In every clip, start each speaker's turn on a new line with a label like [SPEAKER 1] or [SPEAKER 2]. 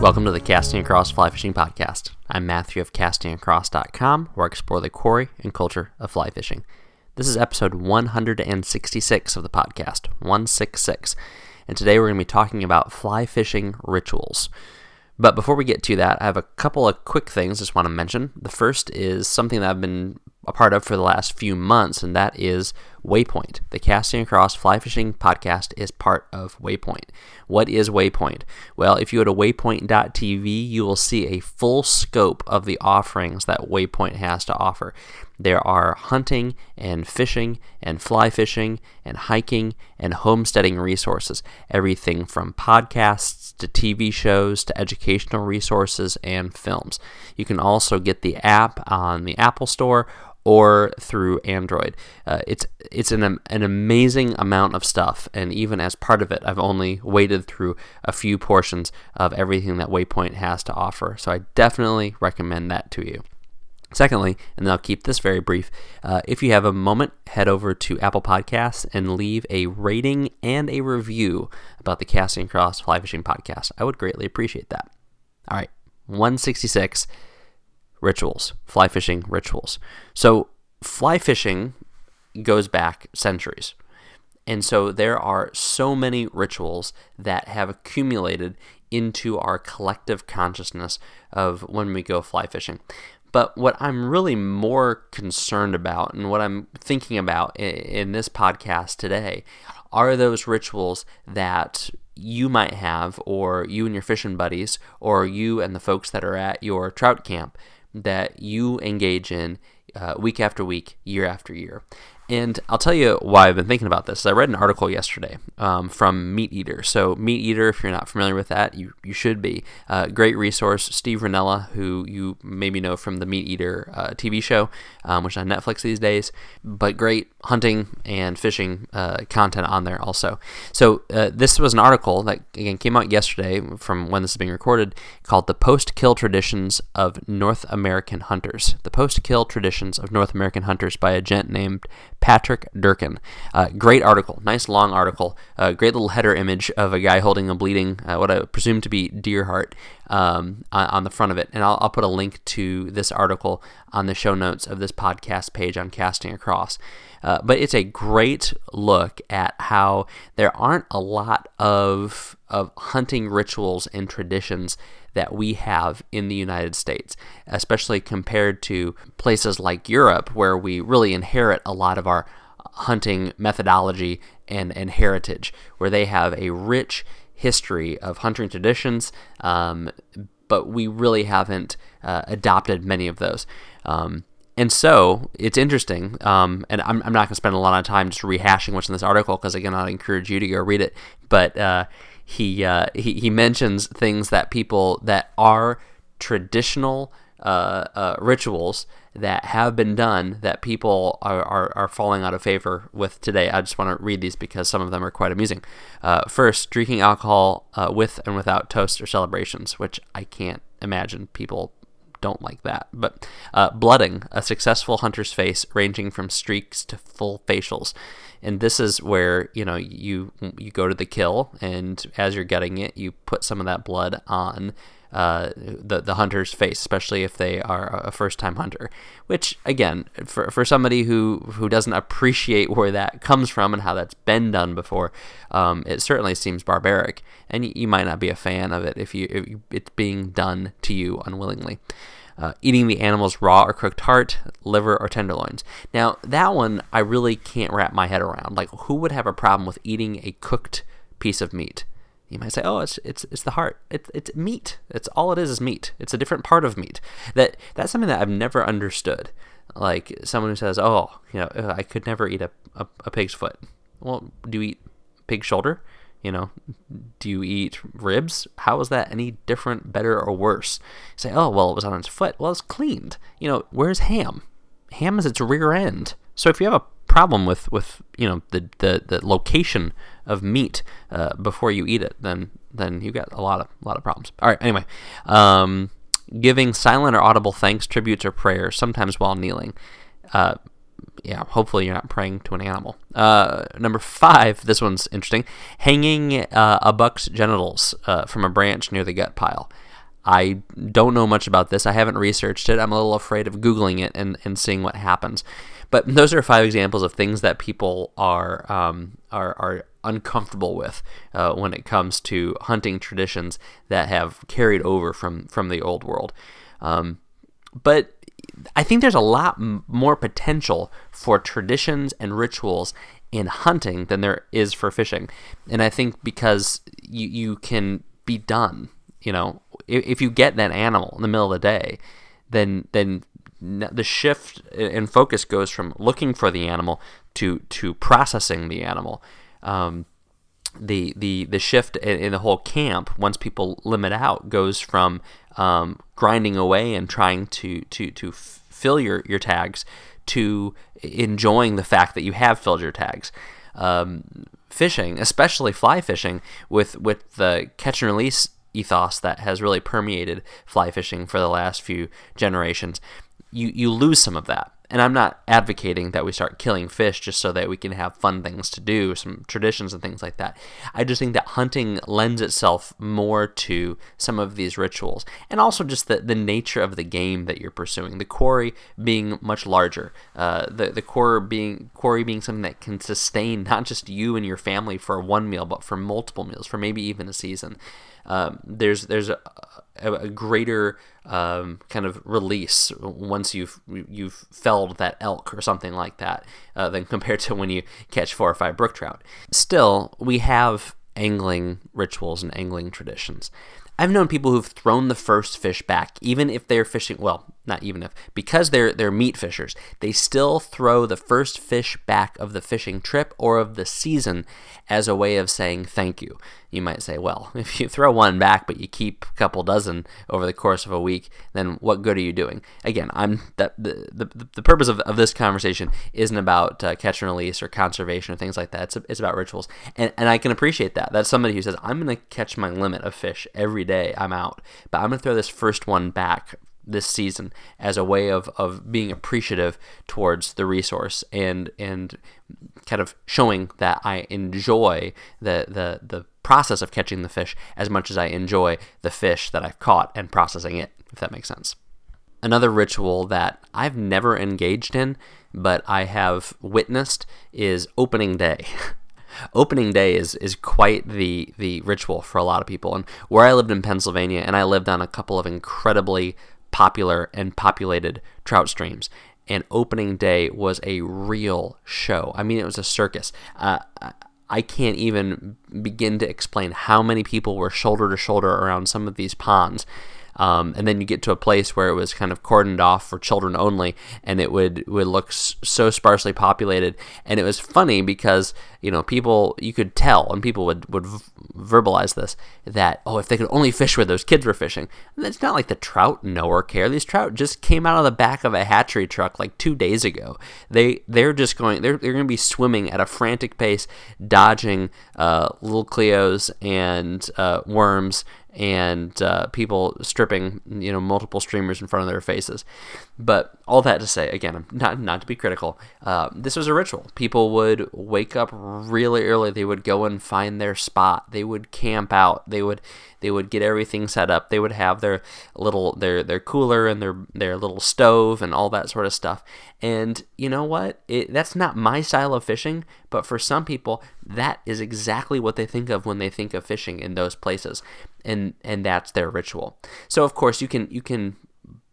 [SPEAKER 1] Welcome to the Casting Across Fly Fishing Podcast. I'm Matthew of castingacross.com, where I explore the quarry and culture of fly fishing. This is episode 166 of the podcast, 166. And today we're going to be talking about fly fishing rituals. But before we get to that, I have a couple of quick things I just want to mention. The first is something that I've been a part of for the last few months, and that is Waypoint. The Casting Across Fly Fishing podcast is part of Waypoint. What is Waypoint? Well, if you go to waypoint.tv, you will see a full scope of the offerings that Waypoint has to offer. There are hunting and fishing and fly fishing and hiking and homesteading resources. Everything from podcasts to TV shows to educational resources and films. You can also get the app on the Apple Store or through Android. Uh, it's it's an an amazing amount of stuff, and even as part of it, I've only waded through a few portions of everything that Waypoint has to offer. So I definitely recommend that to you. Secondly, and I'll keep this very brief, uh, if you have a moment, head over to Apple Podcasts and leave a rating and a review about the Casting Across Fly Fishing Podcast. I would greatly appreciate that. All right, 166 rituals, fly fishing rituals. So, fly fishing goes back centuries. And so there are so many rituals that have accumulated into our collective consciousness of when we go fly fishing. But what I'm really more concerned about and what I'm thinking about in this podcast today are those rituals that you might have, or you and your fishing buddies, or you and the folks that are at your trout camp that you engage in uh, week after week, year after year. And I'll tell you why I've been thinking about this. I read an article yesterday um, from Meat Eater. So, Meat Eater, if you're not familiar with that, you, you should be. Uh, great resource. Steve Rinella, who you maybe know from the Meat Eater uh, TV show, um, which is on Netflix these days, but great hunting and fishing uh, content on there also. So, uh, this was an article that, again, came out yesterday from when this is being recorded called The Post Kill Traditions of North American Hunters. The Post Kill Traditions of North American Hunters by a gent named Patrick Durkin. Uh, great article, nice long article. Uh, great little header image of a guy holding a bleeding, uh, what I presume to be deer heart, um, on the front of it. And I'll, I'll, put a link to this article on the show notes of this podcast page on Casting Across. Uh, but it's a great look at how there aren't a lot of of hunting rituals and traditions that we have in the United States, especially compared to places like Europe, where we really inherit a lot of our hunting methodology and, and heritage, where they have a rich history of hunting traditions, um, but we really haven't uh, adopted many of those. Um, and so it's interesting, um, and I'm, I'm not going to spend a lot of time just rehashing what's in this article because, again, I'd encourage you to go read it. But uh, he, uh, he he mentions things that people that are traditional uh, uh, rituals that have been done that people are, are, are, falling out of favor with today. I just want to read these because some of them are quite amusing. Uh, first, drinking alcohol uh, with and without toasts or celebrations, which I can't imagine people don't like that. But uh, blooding, a successful hunter's face ranging from streaks to full facials and this is where you know you you go to the kill and as you're getting it you put some of that blood on uh, the the hunter's face, especially if they are a first time hunter. Which again, for for somebody who who doesn't appreciate where that comes from and how that's been done before, um, it certainly seems barbaric, and you, might not be a fan of it if you if it's being done to you unwillingly. Uh, eating the animal's raw or cooked heart, liver, or tenderloins. Now, that one I really can't wrap my head around. Like, who would have a problem with eating a cooked piece of meat? You might say, "Oh, it's it's it's the heart. It's it's meat. It's all it is is meat. It's a different part of meat." That that's something that I've never understood. Like someone who says, "Oh, you know, I could never eat a, a, a pig's foot." Well, do you eat pig shoulder? You know, do you eat ribs? How is that any different, better, or worse? You say, "Oh, well, it was on its foot. Well, it's cleaned." You know, where's ham? Ham is its rear end. So if you have a problem with, with you know the, the, the location of meat uh, before you eat it, then then you got a lot of a lot of problems. All right. Anyway, um, giving silent or audible thanks, tributes, or prayers, sometimes while kneeling. Uh, yeah, hopefully you're not praying to an animal. Uh, number five, this one's interesting. Hanging uh, a buck's genitals uh, from a branch near the gut pile. I don't know much about this. I haven't researched it. I'm a little afraid of Googling it and, and seeing what happens. But those are five examples of things that people are um, are, are uncomfortable with uh, when it comes to hunting traditions that have carried over from from the old world. Um, but I think there's a lot m- more potential for traditions and rituals in hunting than there is for fishing, and I think because you you can be done. You know, if, if you get that animal in the middle of the day, then then the shift in focus goes from looking for the animal to to processing the animal. Um, the the the shift in, the whole camp once people limit out goes from um, grinding away and trying to to to fill your your tags to enjoying the fact that you have filled your tags. Um, fishing, especially fly fishing, with with the catch and release ethos that has really permeated fly fishing for the last few generations you you lose some of that. And I'm not advocating that we start killing fish just so that we can have fun things to do, some traditions and things like that. I just think that hunting lends itself more to some of these rituals, and also just the, the nature of the game that you're pursuing. The quarry being much larger, uh, the the quarry being quarry being something that can sustain not just you and your family for one meal, but for multiple meals, for maybe even a season. Um, there's there's a, a, greater um, kind of release once you've you've felled that elk or something like that uh, than compared to when you catch four or five brook trout. Still, we have angling rituals and angling traditions. I've known people who've thrown the first fish back, even if they're fishing. Well, not even if, because they're they're meat fishers, they still throw the first fish back of the fishing trip or of the season as a way of saying thank you. You might say, well, if you throw one back but you keep a couple dozen over the course of a week, then what good are you doing? Again, I'm that the the, the purpose of, of this conversation isn't about uh, catch and release or conservation or things like that. It's it's about rituals, and and I can appreciate that. That's somebody who says I'm going to catch my limit of fish every day I'm out. But I'm going to throw this first one back this season as a way of, of being appreciative towards the resource and and kind of showing that I enjoy the, the the process of catching the fish as much as I enjoy the fish that I've caught and processing it, if that makes sense. Another ritual that I've never engaged in, but I have witnessed is opening day. opening day is is quite the the ritual for a lot of people. And where I lived in Pennsylvania, and I lived on a couple of incredibly popular and populated trout streams. And opening day was a real show. I mean, it was a circus. Uh, I can't even begin to explain how many people were shoulder to shoulder around some of these ponds um, and then you get to a place where it was kind of cordoned off for children only, and it would would look so sparsely populated. And it was funny because you know people you could tell, and people would would verbalize this that oh if they could only fish where those kids were fishing. It's not like the trout know or care. These trout just came out of the back of a hatchery truck like two days ago. They they're just going they're they're going to be swimming at a frantic pace, dodging uh, little Cleos and uh, worms and uh, people stripping you know multiple streamers in front of their faces. But all that to say, again, not not to be critical. Uh, this was a ritual. People would wake up really early. They would go and find their spot. They They would camp out. They would they would get everything set up. They would have their little their their cooler and their their little stove and all that sort of stuff. And you know what? It, that's not my style of fishing, but for some people, that is exactly what they think of when they think of fishing in those places, and and that's their ritual. So of course you can you can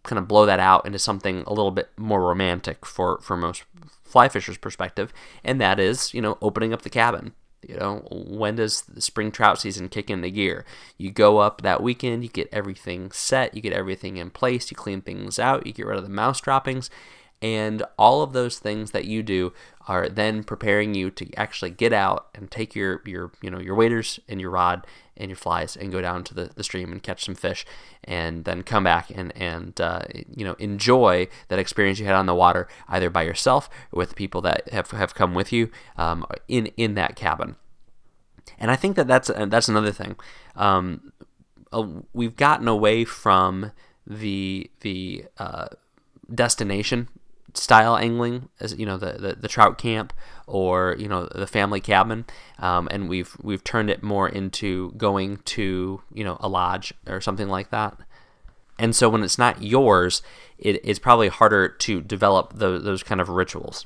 [SPEAKER 1] kind of blow that out into something a little bit more romantic for for most fly fishers' perspective, and that is you know opening up the cabin. You know, when does the spring trout season kick into gear? You go up that weekend, you get everything set, you get everything in place, you clean things out, you get rid of the mouse droppings, and all of those things that you do are then preparing you to actually get out and take your your you know your waders and your rod and your flies and go down to the, the stream and catch some fish and then come back and and uh, you know enjoy that experience you had on the water either by yourself or with people that have, have come with you um, in in that cabin. And I think that that's that's another thing. Um, uh, we've gotten away from the the uh, destination style angling, as you know, the, the, the, trout camp or you know the family cabin, um, and we've we've turned it more into going to you know a lodge or something like that. And so when it's not yours, it, it's probably harder to develop those, those kind of rituals.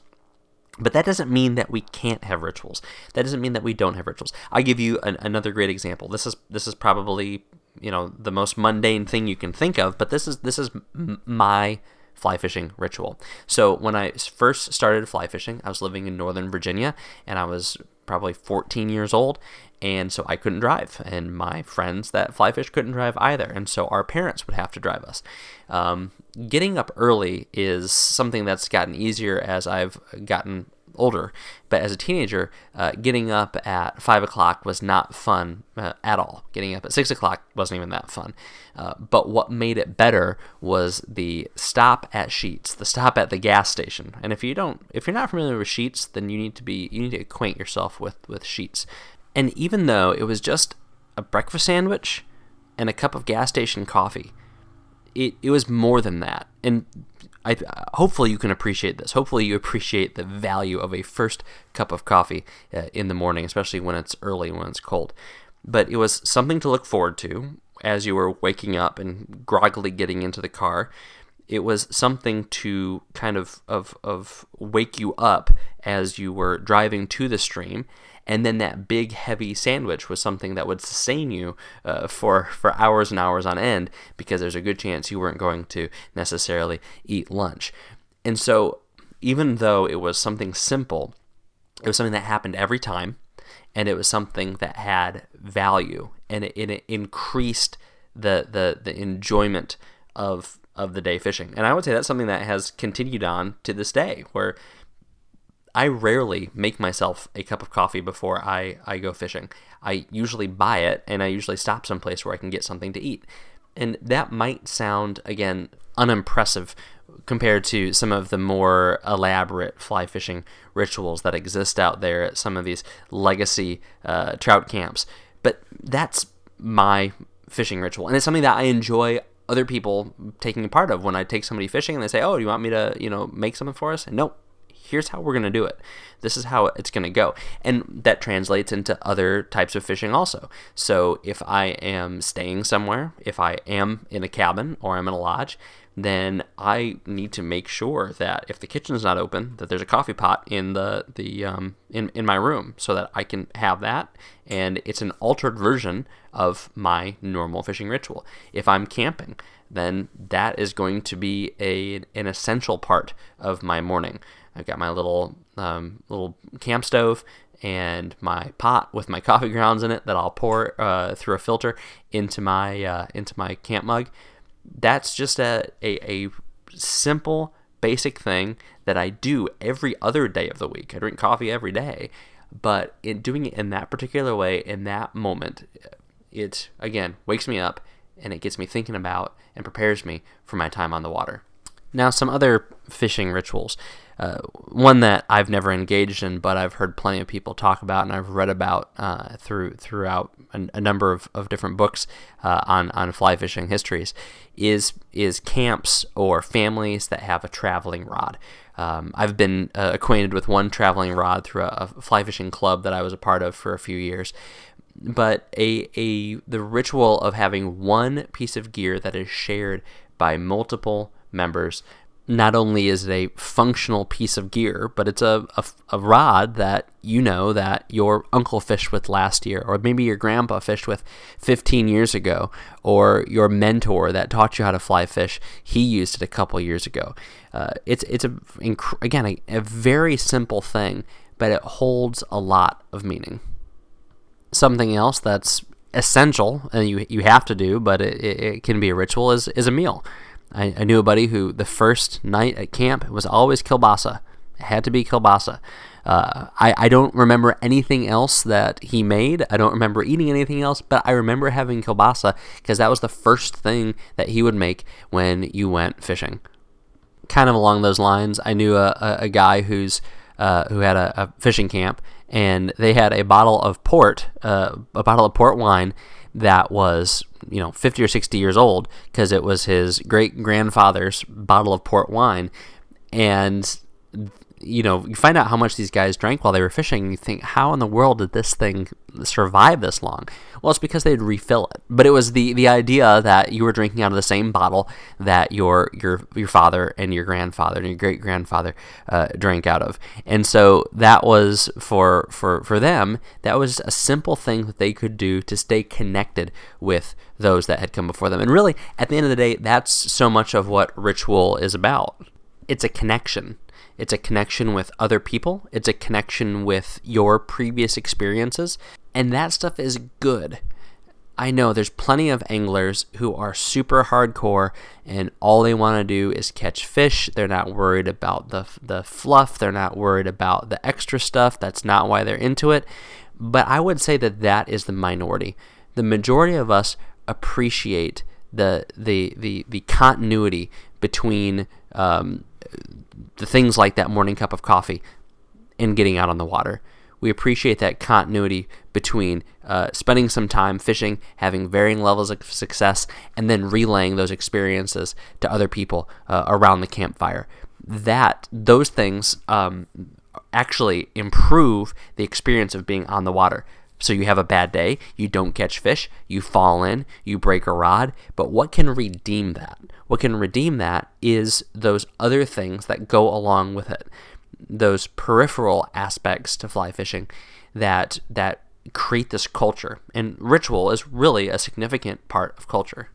[SPEAKER 1] But that doesn't mean that we can't have rituals. That doesn't mean that we don't have rituals. I'll give you an, another great example. This is this is probably you know the most mundane thing you can think of, but this is this is m- my fly fishing ritual. So when I first started fly fishing, I was living in Northern Virginia and I was probably 14 years old and so I couldn't drive and my friends that fly fish couldn't drive either and so our parents would have to drive us. Um, getting up early is something that's gotten easier as I've gotten older. But as a teenager, uh, getting up at five o'clock was not fun uh, at all. Getting up at six o'clock wasn't even that fun. Uh, but what made it better was the stop at Sheetz, the stop at the gas station. And if you don't, if you're not familiar with Sheetz, then you need to be, you need to acquaint yourself with with Sheetz. And even though it was just a breakfast sandwich and a cup of gas station coffee, it, it was more than that. And I, hopefully you can appreciate this. Hopefully you appreciate the value of a first cup of coffee uh, in the morning, especially when it's early, when it's cold. But it was something to look forward to as you were waking up and groggily getting into the car. It was something to kind of, of, of wake you up as you were driving to the stream and then that big heavy sandwich was something that would sustain you uh, for for hours and hours on end because there's a good chance you weren't going to necessarily eat lunch. And so even though it was something simple, it was something that happened every time and it was something that had value and it, it increased the, the the enjoyment of of the day fishing. And I would say that's something that has continued on to this day where I rarely make myself a cup of coffee before I, I go fishing. I usually buy it and I usually stop someplace where I can get something to eat. And that might sound, again, unimpressive compared to some of the more elaborate fly fishing rituals that exist out there at some of these legacy uh, trout camps. But that's my fishing ritual. And it's something that I enjoy other people taking part of when I take somebody fishing and they say, "Oh, do you want me to, you know, make something for us?" And nope, here's how we're going to do it. This is how it's going to go. And that translates into other types of fishing also. So if I am staying somewhere, if I am in a cabin or I'm in a lodge, then I need to make sure that if the kitchen is not open, that there's a coffee pot in the the um, in in my room so that I can have that, and it's an altered version of my normal fishing ritual. If I'm camping, then that is going to be a an essential part of my morning. I've got my little um, little camp stove and my pot with my coffee grounds in it that I'll pour uh, through a filter into my uh, into my camp mug. That's just a, a, a simple basic thing that I do every other day of the week. I drink coffee every day, but in doing it in that particular way in that moment, it again wakes me up and it gets me thinking about and prepares me for my time on the water. Now, some other fishing rituals. Uh, one that I've never engaged in, but I've heard plenty of people talk about, and I've read about uh, through throughout a, a, number of, of different books uh, on on fly fishing histories, is is camps or families that have a traveling rod. Um, I've been uh, acquainted with one traveling rod through a, a fly fishing club that I was a part of for a few years but a, a the ritual of having one piece of gear that is shared by multiple members not only is it a functional piece of gear, but it's a, a, a, rod that you know that your uncle fished with last year, or maybe your grandpa fished with 15 years ago, or your mentor that taught you how to fly fish, he used it a couple years ago. Uh, it's it's a again a, a very simple thing, but it holds a lot of meaning. Something else that's essential and you you have to do, but it, it, it can be a ritual is is a meal. I, I, knew a buddy who the first night at camp was always kielbasa. It had to be kielbasa. Uh, I, I don't remember anything else that he made. I don't remember eating anything else, but I remember having kielbasa because that was the first thing that he would make when you went fishing. Kind of along those lines, I knew a, a, a guy who's uh, who had a, a, fishing camp, and they had a bottle of port, uh, a bottle of port wine that was you know 50 or 60 years old because it was his great grandfather's bottle of port wine. And you know, you find out how much these guys drank while they were fishing, and you think, how in the world did this thing survive this long? Well, it's because they'd refill it. But it was the, the idea that you were drinking out of the same bottle that your your your father and your grandfather and your great grandfather uh, drank out of, and so that was for for for them. That was a simple thing that they could do to stay connected with those that had come before them. And really, at the end of the day, that's so much of what ritual is about. It's a connection it's a connection with other people, it's a connection with your previous experiences, and that stuff is good. I know there's plenty of anglers who are super hardcore and all they want to do is catch fish. They're not worried about the the fluff, they're not worried about the extra stuff. That's not why they're into it. But I would say that that is the minority. The majority of us appreciate the the the, the continuity between um, the things like that morning cup of coffee and getting out on the water. We appreciate that continuity between uh, spending some time fishing, having varying levels of success, and then relaying those experiences to other people uh, around the campfire. That those things um, actually improve the experience of being on the water. So you have a bad day, you don't catch fish, you fall in, you break a rod, but what can redeem that? What can redeem that is those other things that go along with it. Those peripheral aspects to fly fishing that that create this culture. And ritual is really a significant part of culture.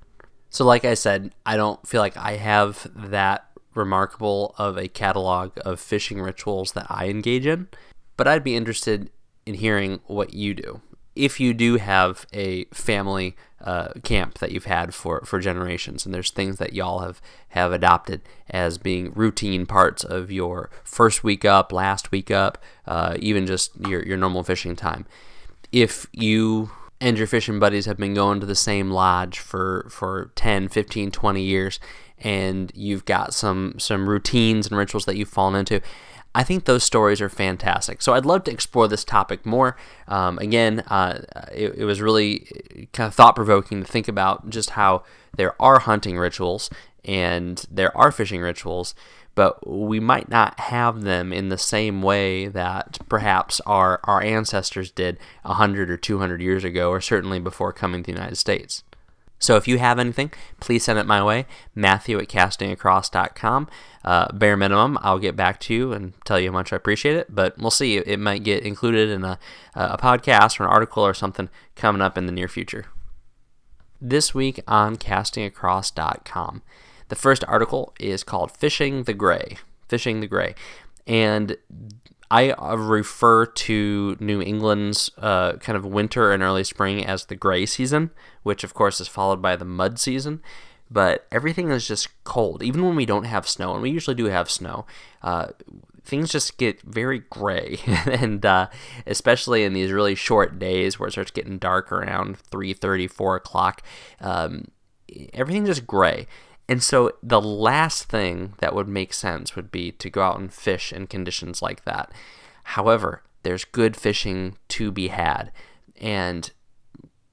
[SPEAKER 1] So like I said, I don't feel like I have that remarkable of a catalog of fishing rituals that I engage in, but I'd be interested in hearing what you do. If you do have a family uh, camp that you've had for, for generations, and there's things that y'all have, have adopted as being routine parts of your first week up, last week up, uh, even just your, your normal fishing time. If you and your fishing buddies have been going to the same lodge for, for 10, 15, 20 years, and you've got some, some routines and rituals that you've fallen into, I think those stories are fantastic. So I'd love to explore this topic more. Um, again, uh, it, it, was really kind of thought provoking to think about just how there are hunting rituals and there are fishing rituals, but we might not have them in the same way that perhaps our, our ancestors did 100 or 200 years ago, or certainly before coming to the United States. So if you have anything, please send it my way, Matthew at castingacross.com. Uh, bare minimum, I'll get back to you and tell you how much I appreciate it, but we'll see. It might get included in a, a podcast or an article or something coming up in the near future. This week on castingacross.com, the first article is called Fishing the Gray. Fishing the Gray. And I uh, refer to New England's uh, kind of winter and early spring as the gray season, which of course is followed by the mud season. But everything is just cold, even when we don't have snow, and we usually do have snow. Uh, things just get very gray, and uh, especially in these really short days where it starts getting dark around 3:30, 4 o'clock, um, everything's just gray. And so the last thing that would make sense would be to go out and fish in conditions like that. However, there's good fishing to be had, and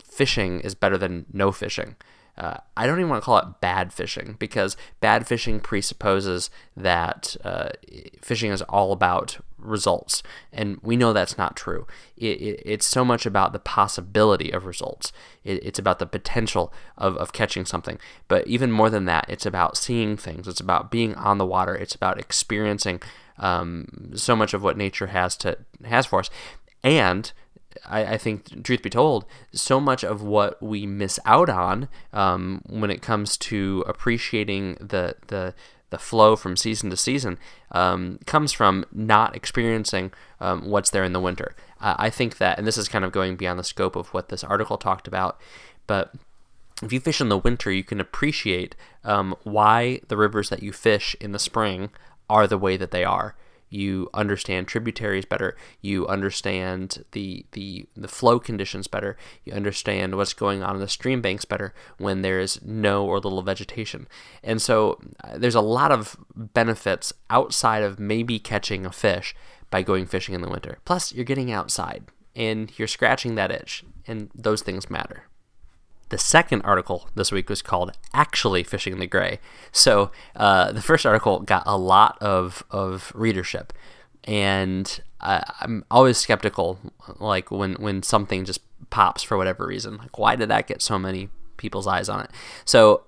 [SPEAKER 1] fishing is better than no fishing. Uh, I don't even want to call it bad fishing because bad fishing presupposes that uh, fishing is all about results, and we know that's not true. It, it, it's so much about the possibility of results. It, it's about the potential of, of catching something. But even more than that, it's about seeing things. It's about being on the water. It's about experiencing um, so much of what nature has to has for us, and I, I, think, truth be told, so much of what we miss out on um, when it comes to appreciating the the the flow from season to season um, comes from not experiencing um, what's there in the winter. Uh, I think that, and this is kind of going beyond the scope of what this article talked about, but if you fish in the winter, you can appreciate um, why the rivers that you fish in the spring are the way that they are you understand tributaries better, you understand the the the flow conditions better, you understand what's going on in the stream banks better when there is no or little vegetation. And so uh, there's a lot of benefits outside of maybe catching a fish by going fishing in the winter. Plus, you're getting outside and you're scratching that itch, and those things matter. The second article this week was called Actually Fishing the Gray. So uh, the first article got a lot of, of readership. And I, I'm always skeptical, like when, when something just pops for whatever reason. Like, why did that get so many people's eyes on it? So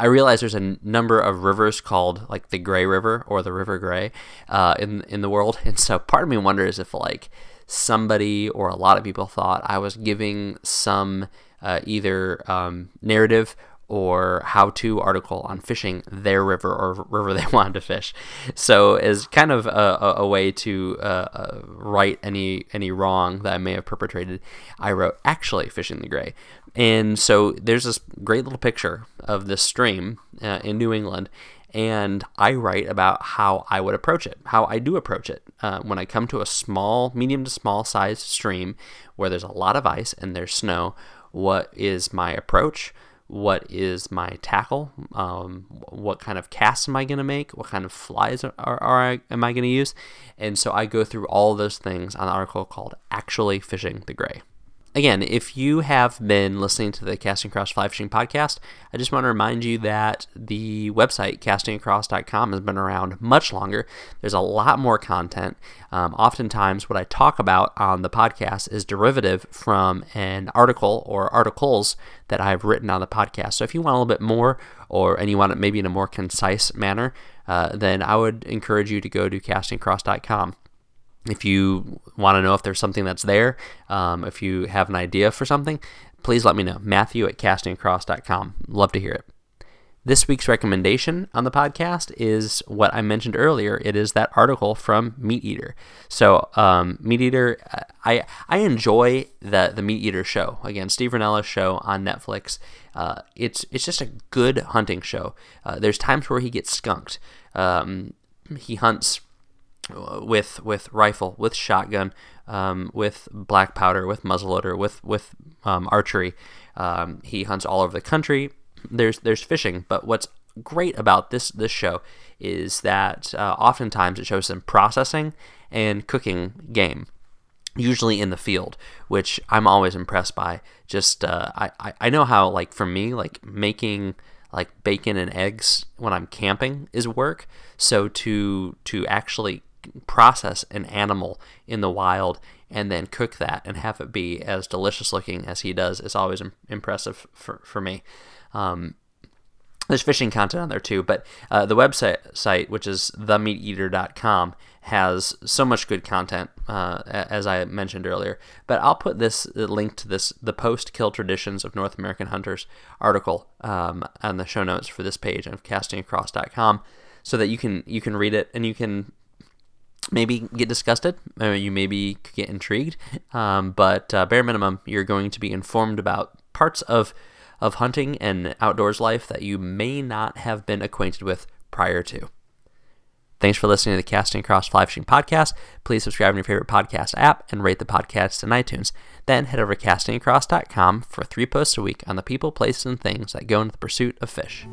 [SPEAKER 1] I realize there's a number of rivers called like the Gray River or the River Gray uh, in in the world, and so part of me wonders if like somebody or a lot of people thought I was giving some uh, either um, narrative or how-to article on fishing their river or river they wanted to fish. So as kind of a, a way to uh, uh, right any any wrong that I may have perpetrated, I wrote actually fishing the gray. And so there's this great little picture of this stream uh, in New England, and I write about how I would approach it, how I do approach it. Uh, when I come to a small, medium to small sized stream where there's a lot of ice and there's snow, what is my approach, what is my tackle, um, what kind of casts am I going to make, what kind of flies are, are, are am I going to use, and so I go through all those things on an article called "Actually Fishing the Gray." Again, if you have been listening to the Casting Across Fly Fishing podcast, I just want to remind you that the website, castingacross.com, has been around much longer. There's a lot more content. Um, oftentimes, what I talk about on the podcast is derivative from an article or articles that I've written on the podcast. So if you want a little bit more, or and you want it maybe in a more concise manner, uh, then I would encourage you to go to castingacross.com. If you want to know if there's something that's there, um, if you have an idea for something, please let me know. Matthew at castingacross.com. Love to hear it. This week's recommendation on the podcast is what I mentioned earlier. It is that article from Meat Eater. So, um, Meat Eater, I I enjoy the the Meat Eater show. Again, Steve Rinella's show on Netflix. Uh, it's it's just a good hunting show. Uh, there's times where he gets skunked. Um, he hunts with with rifle, with shotgun, um, with black powder, with muzzleloader, with with um, archery. Um, he hunts all over the country. There's there's fishing, but what's great about this this show is that uh, oftentimes it shows them processing and cooking game, usually in the field, which I'm always impressed by. Just uh, I I know how like for me like making like bacon and eggs when I'm camping is work. So to to actually process an animal in the wild and then cook that and have it be as delicious looking as he does is always Im- impressive for, for me. Um, there's fishing content on there too, but uh, the website site, which is themeateater.com, has so much good content, uh, as I mentioned earlier. But I'll put this link to this the post kill traditions of North American hunters article um, on the show notes for this page of castingacross.com, so that you can you can read it and you can maybe get disgusted, or you maybe get intrigued, um, but uh, bare minimum, you're going to be informed about parts of of hunting and outdoors life that you may not have been acquainted with prior to. Thanks for listening to the Casting Across Fly Fishing Podcast. Please subscribe to your favorite podcast app and rate the podcast in iTunes. Then head over to castingacross.com for three posts a week on the people, places, and things that go into the pursuit of fish.